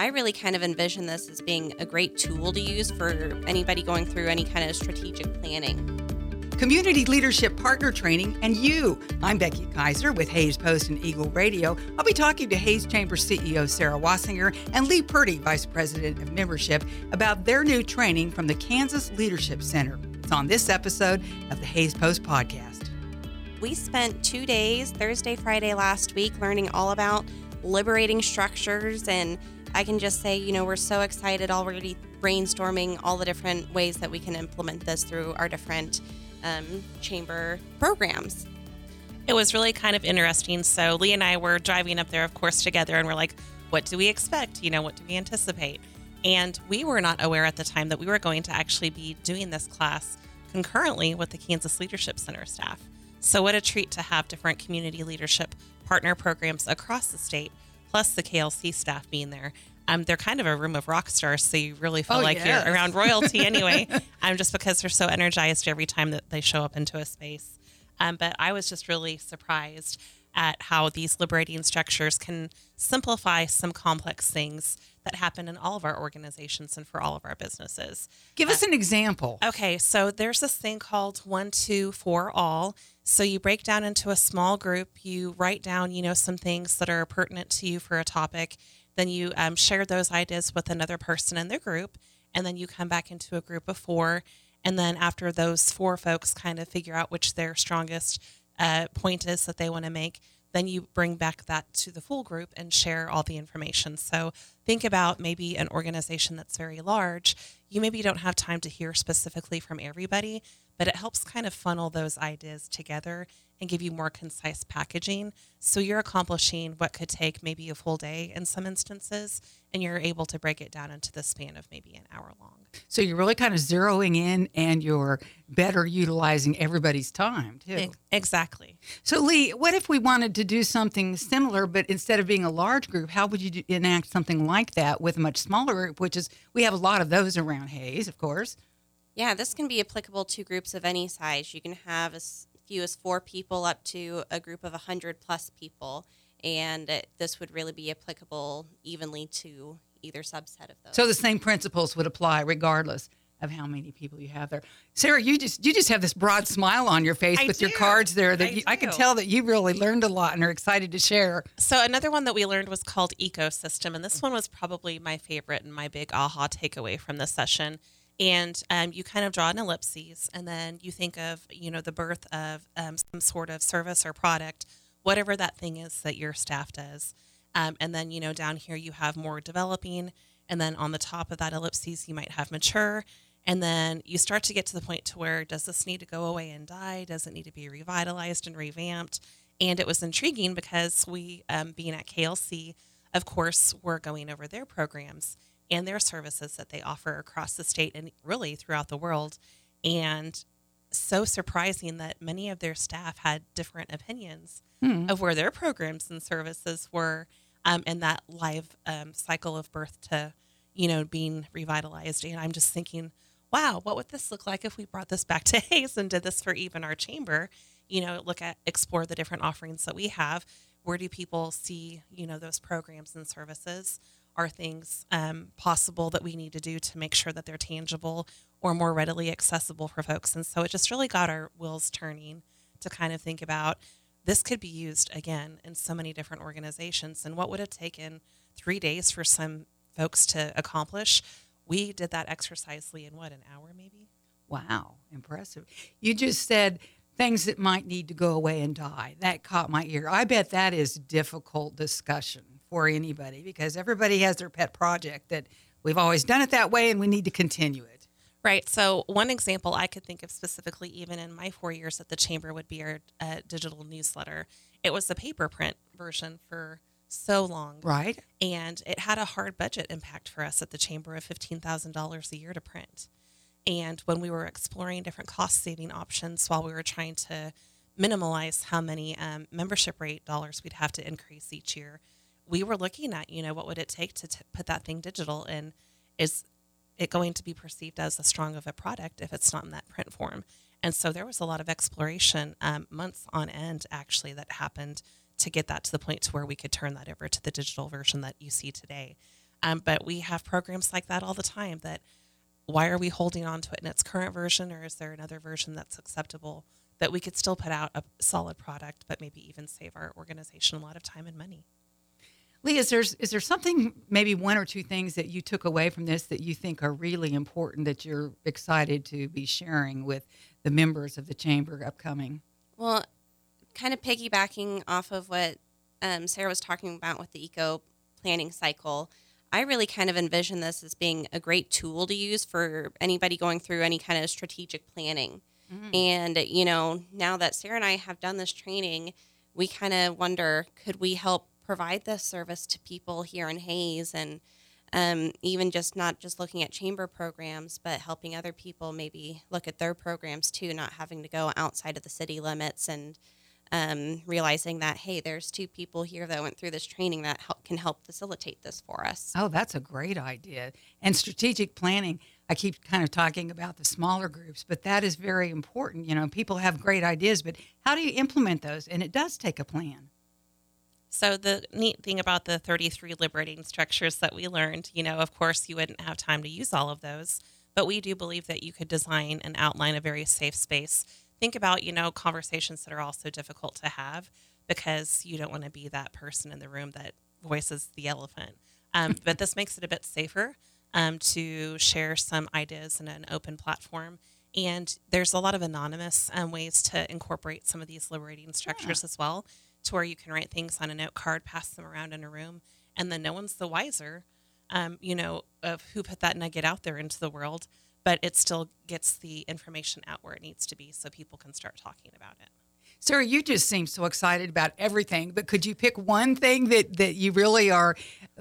I really kind of envision this as being a great tool to use for anybody going through any kind of strategic planning community leadership partner training, and you. I'm Becky Kiser with Hays Post and Eagle Radio. I'll be talking to Hays Chamber CEO Sarah Wasinger and Leigh Purdy, Vice President of Membership, about their new training from the Kansas Leadership Center. It's on this episode of the Hays Post podcast. We spent two days, Thursday, Friday last week, learning all about liberating structures. And I can just say, you know, we're so excited already brainstorming all the different ways that we can implement this through our different um, chamber programs. It was really kind of interesting. So Leigh and I were driving up there, of course, together, and we're like, what do we expect? You know, what do we anticipate? And we were not aware at the time that we were going to actually be doing this class concurrently with the Kansas Leadership Center staff. So, what a treat to have different community leadership partner programs across the state, plus the KLC staff being there um, they're kind of a room of rock stars, so you really feel oh, like yes. you're around royalty anyway. um, just because they're so energized every time that they show up into a space. Um, but I was just really surprised at how these liberating structures can simplify some complex things that happen in all of our organizations and for all of our businesses. Give us uh, an example. Okay, so there's this thing called one, two, four, all. So you break down into a small group, you write down, you know, some things that are pertinent to you for a topic, then you um, share those ideas with another person in the group, and then you come back into a group of four. And then after those four folks kind of figure out which their strongest uh, point is that they want to make, then you bring back that to the full group and share all the information. So think about maybe an organization that's very large. You maybe don't have time to hear specifically from everybody, but it helps kind of funnel those ideas together and give you more concise packaging. So you're accomplishing what could take maybe a full day in some instances, and you're able to break it down into the span of maybe an hour long. So you're really kind of zeroing in and you're better utilizing everybody's time too. Exactly. So Leigh, what if we wanted to do something similar, but instead of being a large group, how would you do, enact something like that with a much smaller group, which is, we have a lot of those around Hays, of course. Yeah, this can be applicable to groups of any size. You can have as few as four people up to a group of 100 plus people. And it, this would really be applicable evenly to either subset of those. So the same principles would apply regardless of how many people you have there. Sarah, you just you just have this broad smile on your face I with do. your cards there that I, you, I can tell that you really learned a lot and are excited to share. So another one that we learned was called ecosystem and this one was probably my favorite and my big aha takeaway from this session and um, you kind of draw an ellipses and then you think of you know the birth of um, some sort of service or product whatever that thing is that your staff does um, and then you know down here you have more developing and then on the top of that ellipses you might have mature and then you start to get to the point to where does this need to go away and die does it need to be revitalized and revamped and it was intriguing because we um, being at klc of course we're going over their programs and their services that they offer across the state and really throughout the world. And so surprising that many of their staff had different opinions hmm. of where their programs and services were um, in that live um, cycle of birth to, you know, being revitalized. And I'm just thinking, wow, what would this look like if we brought this back to Hays and did this for even our chamber? You know, look at explore the different offerings that we have. Where do people see, you know, those programs and services? are things um, possible that we need to do to make sure that they're tangible or more readily accessible for folks. And so it just really got our wheels turning to kind of think about this could be used again in so many different organizations. And what would have taken three days for some folks to accomplish? We did that exercise, Leigh, in what, an hour maybe? Wow, impressive. You just said things that might need to go away and die. That caught my ear. I bet that is difficult discussion for anybody because everybody has their pet project that we've always done it that way and we need to continue it. Right. So, one example I could think of specifically, even in my four years at the Chamber, would be our uh, digital newsletter. It was the paper print version for so long. Right. And it had a hard budget impact for us at the Chamber of $15,000 a year to print. And when we were exploring different cost saving options while we were trying to minimize how many um, membership rate dollars we'd have to increase each year, we were looking at, you know, what would it take to t- put that thing digital and is it going to be perceived as a strong of a product if it's not in that print form? And so there was a lot of exploration, um, months on end actually, that happened to get that to the point to where we could turn that over to the digital version that you see today. Um, but we have programs like that all the time. That why are we holding on to it in its current version, or is there another version that's acceptable that we could still put out a solid product, but maybe even save our organization a lot of time and money? Leigh, is there is there something maybe one or two things that you took away from this that you think are really important that you're excited to be sharing with the members of the chamber upcoming? Well, kind of piggybacking off of what um, Sarah was talking about with the eco planning cycle, I really kind of envision this as being a great tool to use for anybody going through any kind of strategic planning. Mm-hmm. And, you know, now that Sarah and I have done this training, we kind of wonder could we help provide this service to people here in Hays and um, even just not just looking at chamber programs, but helping other people maybe look at their programs too, not having to go outside of the city limits and um, realizing that, hey, there's two people here that went through this training that help, can help facilitate this for us. Oh, that's a great idea. And strategic planning, I keep kind of talking about the smaller groups, but that is very important. You know, people have great ideas, but how do you implement those? And it does take a plan. So the neat thing about the 33 liberating structures that we learned, you know, of course you wouldn't have time to use all of those, but we do believe that you could design and outline a very safe space. Think about, you know, conversations that are also difficult to have because you don't want to be that person in the room that voices the elephant. Um, but this makes it a bit safer um, to share some ideas in an open platform. And there's a lot of anonymous um, ways to incorporate some of these liberating structures yeah. as well to where you can write things on a note card, pass them around in a room, and then no one's the wiser, um, you know, of who put that nugget out there into the world. But it still gets the information out where it needs to be, so people can start talking about it. Sarah, you just seem so excited about everything, but could you pick one thing that, that you really are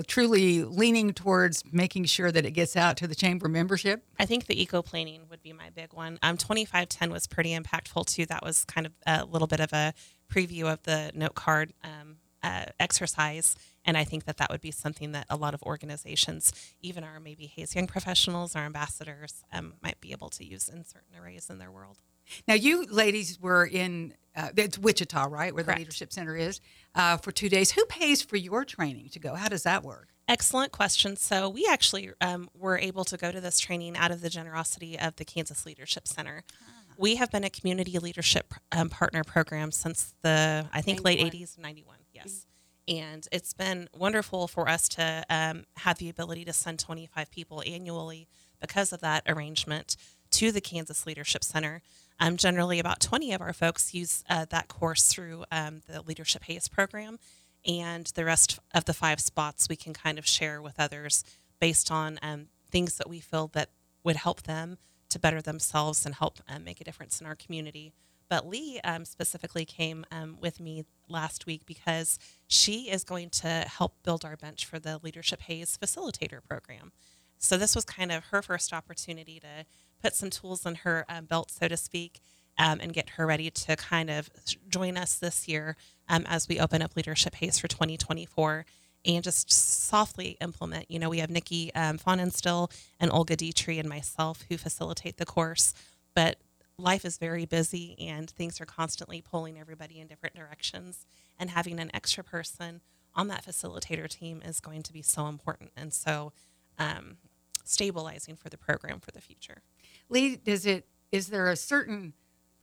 truly leaning towards making sure that it gets out to the chamber membership? I think the eco planning would be my big one. Um, 2510 was pretty impactful too. That was kind of a little bit of a preview of the note card um, uh, exercise. And I think that that would be something that a lot of organizations, even our maybe Hays Young professionals, our ambassadors, um, might be able to use in certain arrays in their world. Now, you ladies were in uh, it's Wichita, right, where Correct. the Leadership Center is, uh, for two days. Who pays for your training to go? How does that work? Excellent question. So we actually um, were able to go to this training out of the generosity of the Kansas Leadership Center. Ah. We have been a community leadership um, partner program since the I think 91. late '80s, '91. Yes. Mm-hmm and it's been wonderful for us to um, have the ability to send 25 people annually because of that arrangement to the Kansas Leadership Center. Um, generally, about 20 of our folks use uh, that course through um, the Leadership Hays program, and the rest of the five spots we can kind of share with others based on um, things that we feel that would help them to better themselves and help um, make a difference in our community. But Leigh um, specifically came um, with me last week because she is going to help build our bench for the Leadership Hays Facilitator program. So this was kind of her first opportunity to put some tools in her um, belt, so to speak, um, and get her ready to kind of join us this year um, as we open up Leadership Hays for 2024 and just softly implement. You know, we have Nikki um, Fahnenstill and Olga Dietrich and myself who facilitate the course, but life is very busy and things are constantly pulling everybody in different directions. And having an extra person on that facilitator team is going to be so important. And so, um, stabilizing for the program for the future. Leigh, does it is there a certain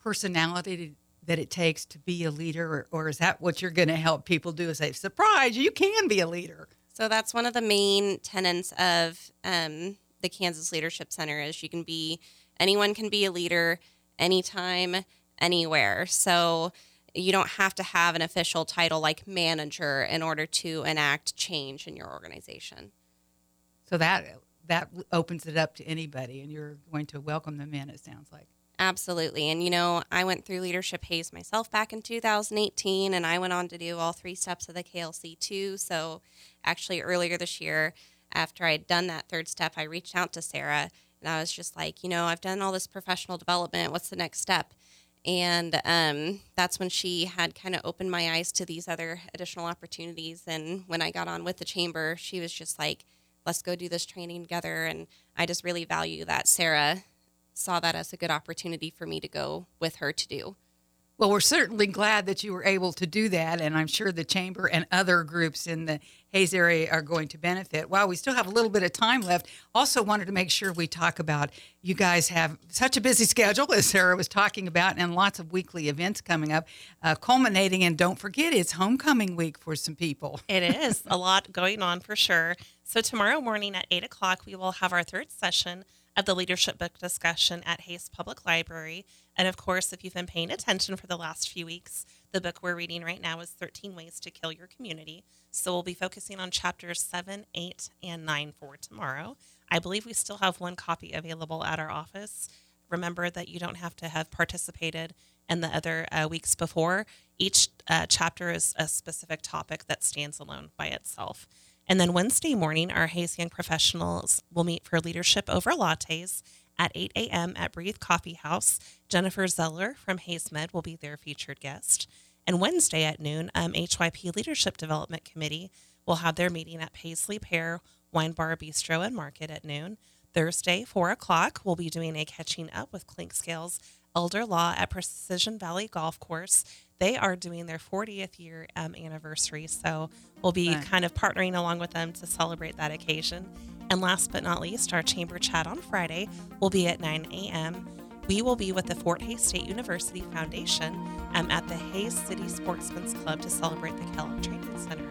personality that it takes to be a leader, or, or is that what you're going to help people do? Is say, surprise, you can be a leader. So that's one of the main tenets of um, the Kansas Leadership Center is you can be anyone can be a leader anytime, anywhere. So you don't have to have an official title like manager in order to enact change in your organization. So that that opens it up to anybody, and you're going to welcome them in. It sounds like. Absolutely. And, you know, I went through Leadership Hays myself back in 2018, and I went on to do all three steps of the KLC too. So, actually, earlier this year, after I had done that third step, I reached out to Sarah and I was just like, you know, I've done all this professional development. What's the next step? And um, that's when she had kind of opened my eyes to these other additional opportunities. And when I got on with the chamber, she was just like, let's go do this training together. And I just really value that Sarah saw that as a good opportunity for me to go with her to do. Well, we're certainly glad that you were able to do that, and I'm sure the chamber and other groups in the Hays area are going to benefit. While we still have a little bit of time left, also wanted to make sure we talk about you guys have such a busy schedule, as Sarah was talking about, and lots of weekly events coming up, uh, culminating. And don't forget, it's homecoming week for some people. It is a lot going on for sure. So, tomorrow morning at 8 o'clock, we will have our third session of the leadership book discussion at Hays Public Library. And of course, if you've been paying attention for the last few weeks, the book we're reading right now is 13 Ways to Kill Your Community. So we'll be focusing on chapters 7, 8, and 9 for tomorrow. I believe we still have one copy available at our office. Remember that you don't have to have participated in the other uh, weeks before. Each uh, chapter is a specific topic that stands alone by itself. And then Wednesday morning, our Hays Young professionals will meet for leadership over lattes at 8 a.m. at Breathe Coffee House. Jennifer Zeller from Hays Med will be their featured guest. And Wednesday at noon, um, HYP Leadership Development Committee will have their meeting at Paisley Pear Wine Bar Bistro and Market at noon. Thursday, 4 o'clock, we'll be doing a catching up with Clinkscales Elder Law at Precision Valley Golf Course. They are doing their 40th year um, anniversary, so we'll be Right. kind of partnering along with them to celebrate that occasion. And last but not least, our chamber chat on Friday will be at 9 a.m. We will be with the Fort Hays State University Foundation um, at the Hays City Sportsman's Club to celebrate the Kellogg Training Center.